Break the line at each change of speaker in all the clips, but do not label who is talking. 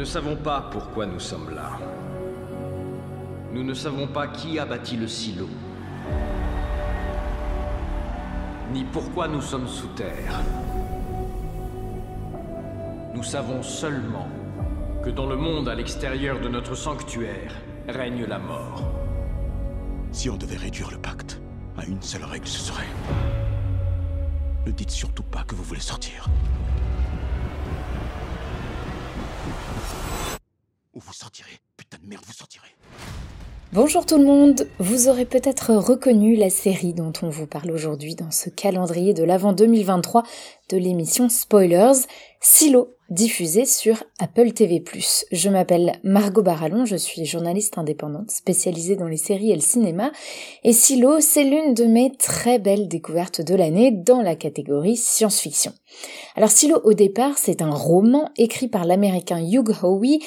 ne savons pas pourquoi nous sommes là. Nous ne savons pas qui a bâti le silo. Ni pourquoi nous sommes sous terre. Nous savons seulement que dans le monde à l'extérieur de notre sanctuaire règne la mort.
Si on devait réduire le pacte à une seule règle, ce serait... Ne dites surtout pas que vous voulez sortir. Ou vous sortirez? Merde, vous sortirez.
Bonjour tout le monde, vous aurez peut-être reconnu la série dont on vous parle aujourd'hui dans ce calendrier de l'avant 2023 de l'émission Spoilers, Silo, diffusée sur Apple TV+. Je m'appelle Margot Barallon, je suis journaliste indépendante spécialisée dans les séries et le cinéma, et Silo, c'est l'une de mes très belles découvertes de l'année dans la catégorie science-fiction. Alors Silo, au départ, c'est un roman écrit par l'américain Hugh Howey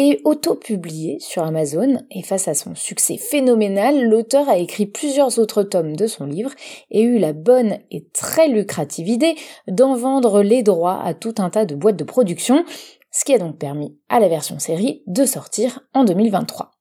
et auto-publié sur Amazon, et face à son succès phénoménal, l'auteur a écrit plusieurs autres tomes de son livre et eu la bonne et très lucrative idée d'en vendre les droits à tout un tas de boîtes de production, ce qui a donc permis à la version série de sortir en 2023.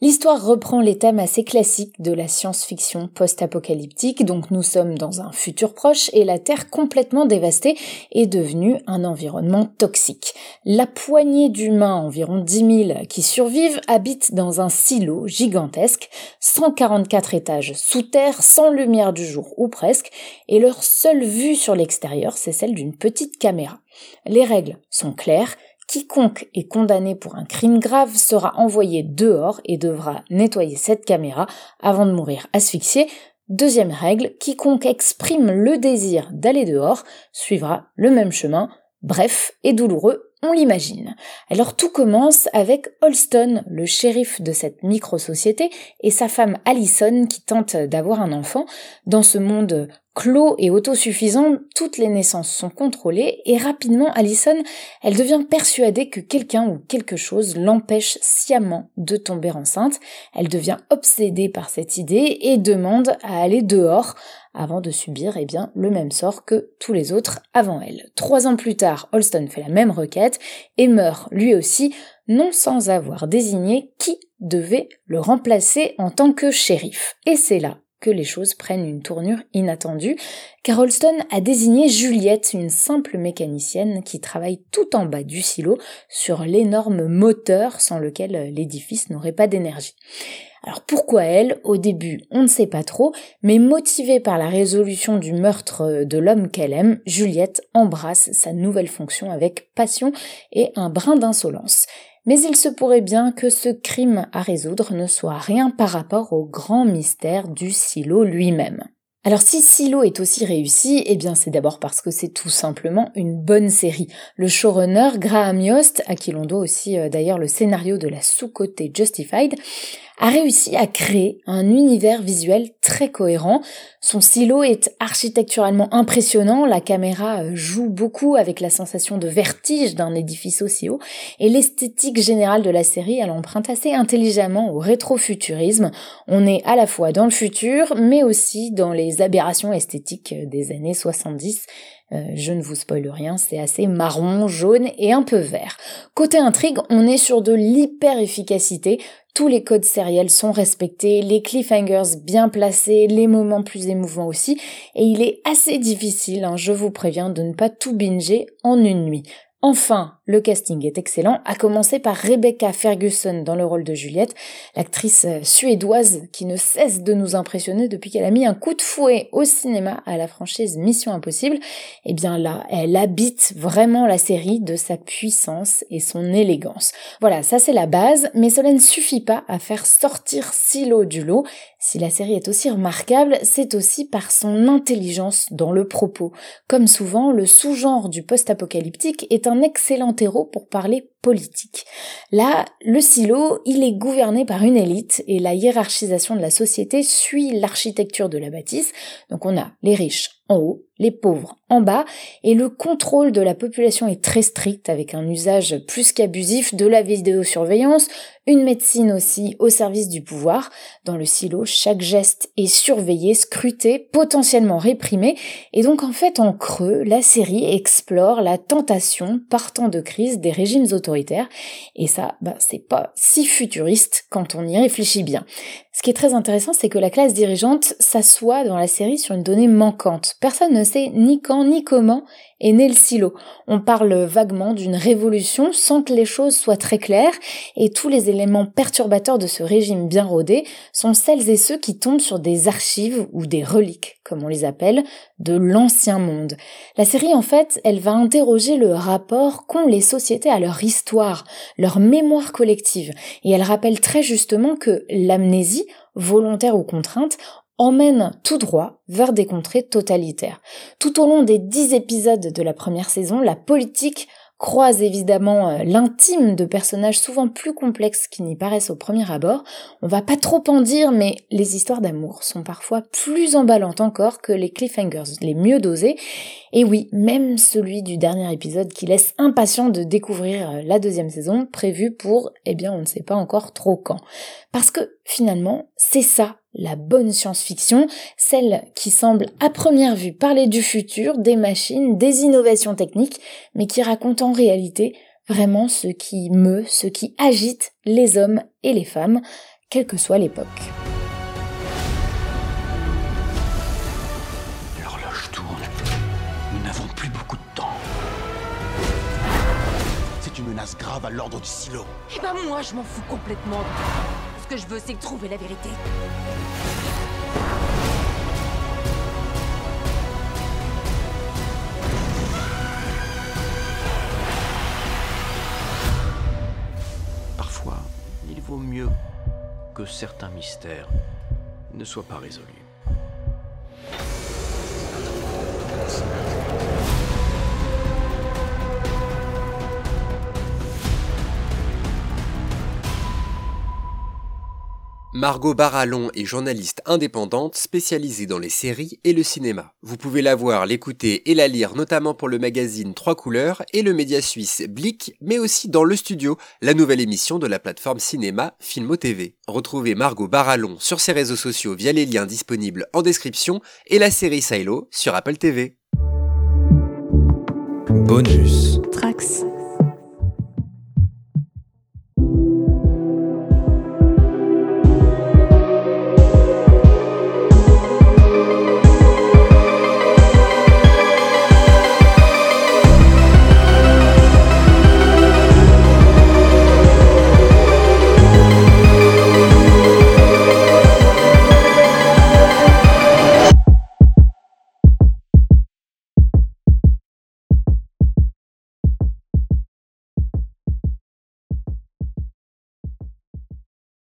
L'histoire reprend les thèmes assez classiques de la science-fiction post-apocalyptique, donc nous sommes dans un futur proche et la Terre complètement dévastée est devenue un environnement toxique. La poignée d'humains, environ 10 000, qui survivent habitent dans un silo gigantesque, 144 étages sous terre, sans lumière du jour ou presque, et leur seule vue sur l'extérieur, c'est celle d'une petite caméra. Les règles sont claires, quiconque est condamné pour un crime grave sera envoyé dehors et devra nettoyer cette caméra avant de mourir asphyxié. Deuxième règle, quiconque exprime le désir d'aller dehors suivra le même chemin, bref et douloureux on l'imagine. Alors tout commence avec Holston, le shérif de cette micro-société, et sa femme Allison qui tente d'avoir un enfant. Dans ce monde clos et autosuffisant, toutes les naissances sont contrôlées et rapidement Allison, elle devient persuadée que quelqu'un ou quelque chose l'empêche sciemment de tomber enceinte. Elle devient obsédée par cette idée et demande à aller dehors avant de subir eh bien, le même sort que tous les autres avant elle. Trois ans plus tard, Holston fait la même requête et meurt lui aussi, non sans avoir désigné qui devait le remplacer en tant que shérif. Et c'est là que les choses prennent une tournure inattendue, car Holston a désigné Juliette, une simple mécanicienne qui travaille tout en bas du silo sur l'énorme moteur sans lequel l'édifice n'aurait pas d'énergie. Alors pourquoi elle? Au début, on ne sait pas trop, mais motivée par la résolution du meurtre de l'homme qu'elle aime, Juliette embrasse sa nouvelle fonction avec passion et un brin d'insolence mais il se pourrait bien que ce crime à résoudre ne soit rien par rapport au grand mystère du silo lui-même. Alors si Silo est aussi réussi, eh bien c'est d'abord parce que c'est tout simplement une bonne série. Le showrunner Graham Yost, à qui l'on doit aussi euh, d'ailleurs le scénario de la sous-côté Justified, a réussi à créer un univers visuel très cohérent. Son silo est architecturalement impressionnant, la caméra euh, joue beaucoup avec la sensation de vertige d'un édifice aussi haut, et l'esthétique générale de la série, elle emprunte assez intelligemment au rétrofuturisme. On est à la fois dans le futur, mais aussi dans les aberrations esthétiques des années 70 euh, je ne vous spoile rien, c'est assez marron, jaune et un peu vert. Côté intrigue, on est sur de l'hyper efficacité. Tous les codes sériels sont respectés, les cliffhangers bien placés, les moments plus émouvants aussi, et il est assez difficile, hein, je vous préviens, de ne pas tout binger en une nuit. Enfin, le casting est excellent, à commencer par Rebecca Ferguson dans le rôle de Juliette, l'actrice euh, suédoise qui ne cesse de nous impressionner depuis qu'elle a mis un coup de fouet au cinéma à la franchise Mission Impossible. Eh bien là, elle habite vraiment la série de sa puissance et son élégance. Voilà, ça c'est la base, mais cela ne suffit pas à faire sortir Silo du lot. Si la série est aussi remarquable, c'est aussi par son intelligence dans le propos. Comme souvent, le sous-genre du post-apocalyptique est un excellent héros pour parler politique. Là, le silo, il est gouverné par une élite et la hiérarchisation de la société suit l'architecture de la bâtisse. Donc on a les riches en haut, les pauvres en bas, et le contrôle de la population est très strict avec un usage plus qu'abusif de la vidéosurveillance, une médecine aussi au service du pouvoir. Dans le silo, chaque geste est surveillé, scruté, potentiellement réprimé, et donc en fait en creux, la série explore la tentation partant de crise des régimes autoritaires, et ça, bah, c'est pas si futuriste quand on y réfléchit bien. Ce qui est très intéressant, c'est que la classe dirigeante s'assoit dans la série sur une donnée manquante. Personne ne sait ni quand ni comment est né le silo. On parle vaguement d'une révolution sans que les choses soient très claires et tous les éléments perturbateurs de ce régime bien rodé sont celles et ceux qui tombent sur des archives ou des reliques, comme on les appelle, de l'ancien monde. La série, en fait, elle va interroger le rapport qu'ont les sociétés à leur histoire, leur mémoire collective, et elle rappelle très justement que l'amnésie, volontaire ou contrainte, emmène tout droit vers des contrées totalitaires. Tout au long des dix épisodes de la première saison, la politique croise évidemment euh, l'intime de personnages souvent plus complexes qui n'y paraissent au premier abord. On va pas trop en dire, mais les histoires d'amour sont parfois plus emballantes encore que les cliffhangers les mieux dosés. Et oui, même celui du dernier épisode qui laisse impatient de découvrir euh, la deuxième saison, prévue pour, eh bien, on ne sait pas encore trop quand. Parce que finalement, c'est ça la bonne science-fiction, celle qui semble à première vue parler du futur, des machines, des innovations techniques, mais qui raconte en réalité vraiment ce qui meut, ce qui agite les hommes et les femmes, quelle que soit l'époque.
L'horloge tourne. Nous n'avons plus beaucoup de temps. C'est une menace grave à l'ordre du silo.
Eh ben moi, je m'en fous complètement. Ce que je veux, c'est trouver la vérité.
Parfois, il vaut mieux que certains mystères ne soient pas résolus.
Margot Barallon est journaliste indépendante spécialisée dans les séries et le cinéma. Vous pouvez la voir, l'écouter et la lire notamment pour le magazine Trois couleurs et le média suisse Blick, mais aussi dans Le Studio, la nouvelle émission de la plateforme cinéma Filmo TV. Retrouvez Margot Barallon sur ses réseaux sociaux via les liens disponibles en description et la série Silo sur Apple TV.
Bonus.
Trax.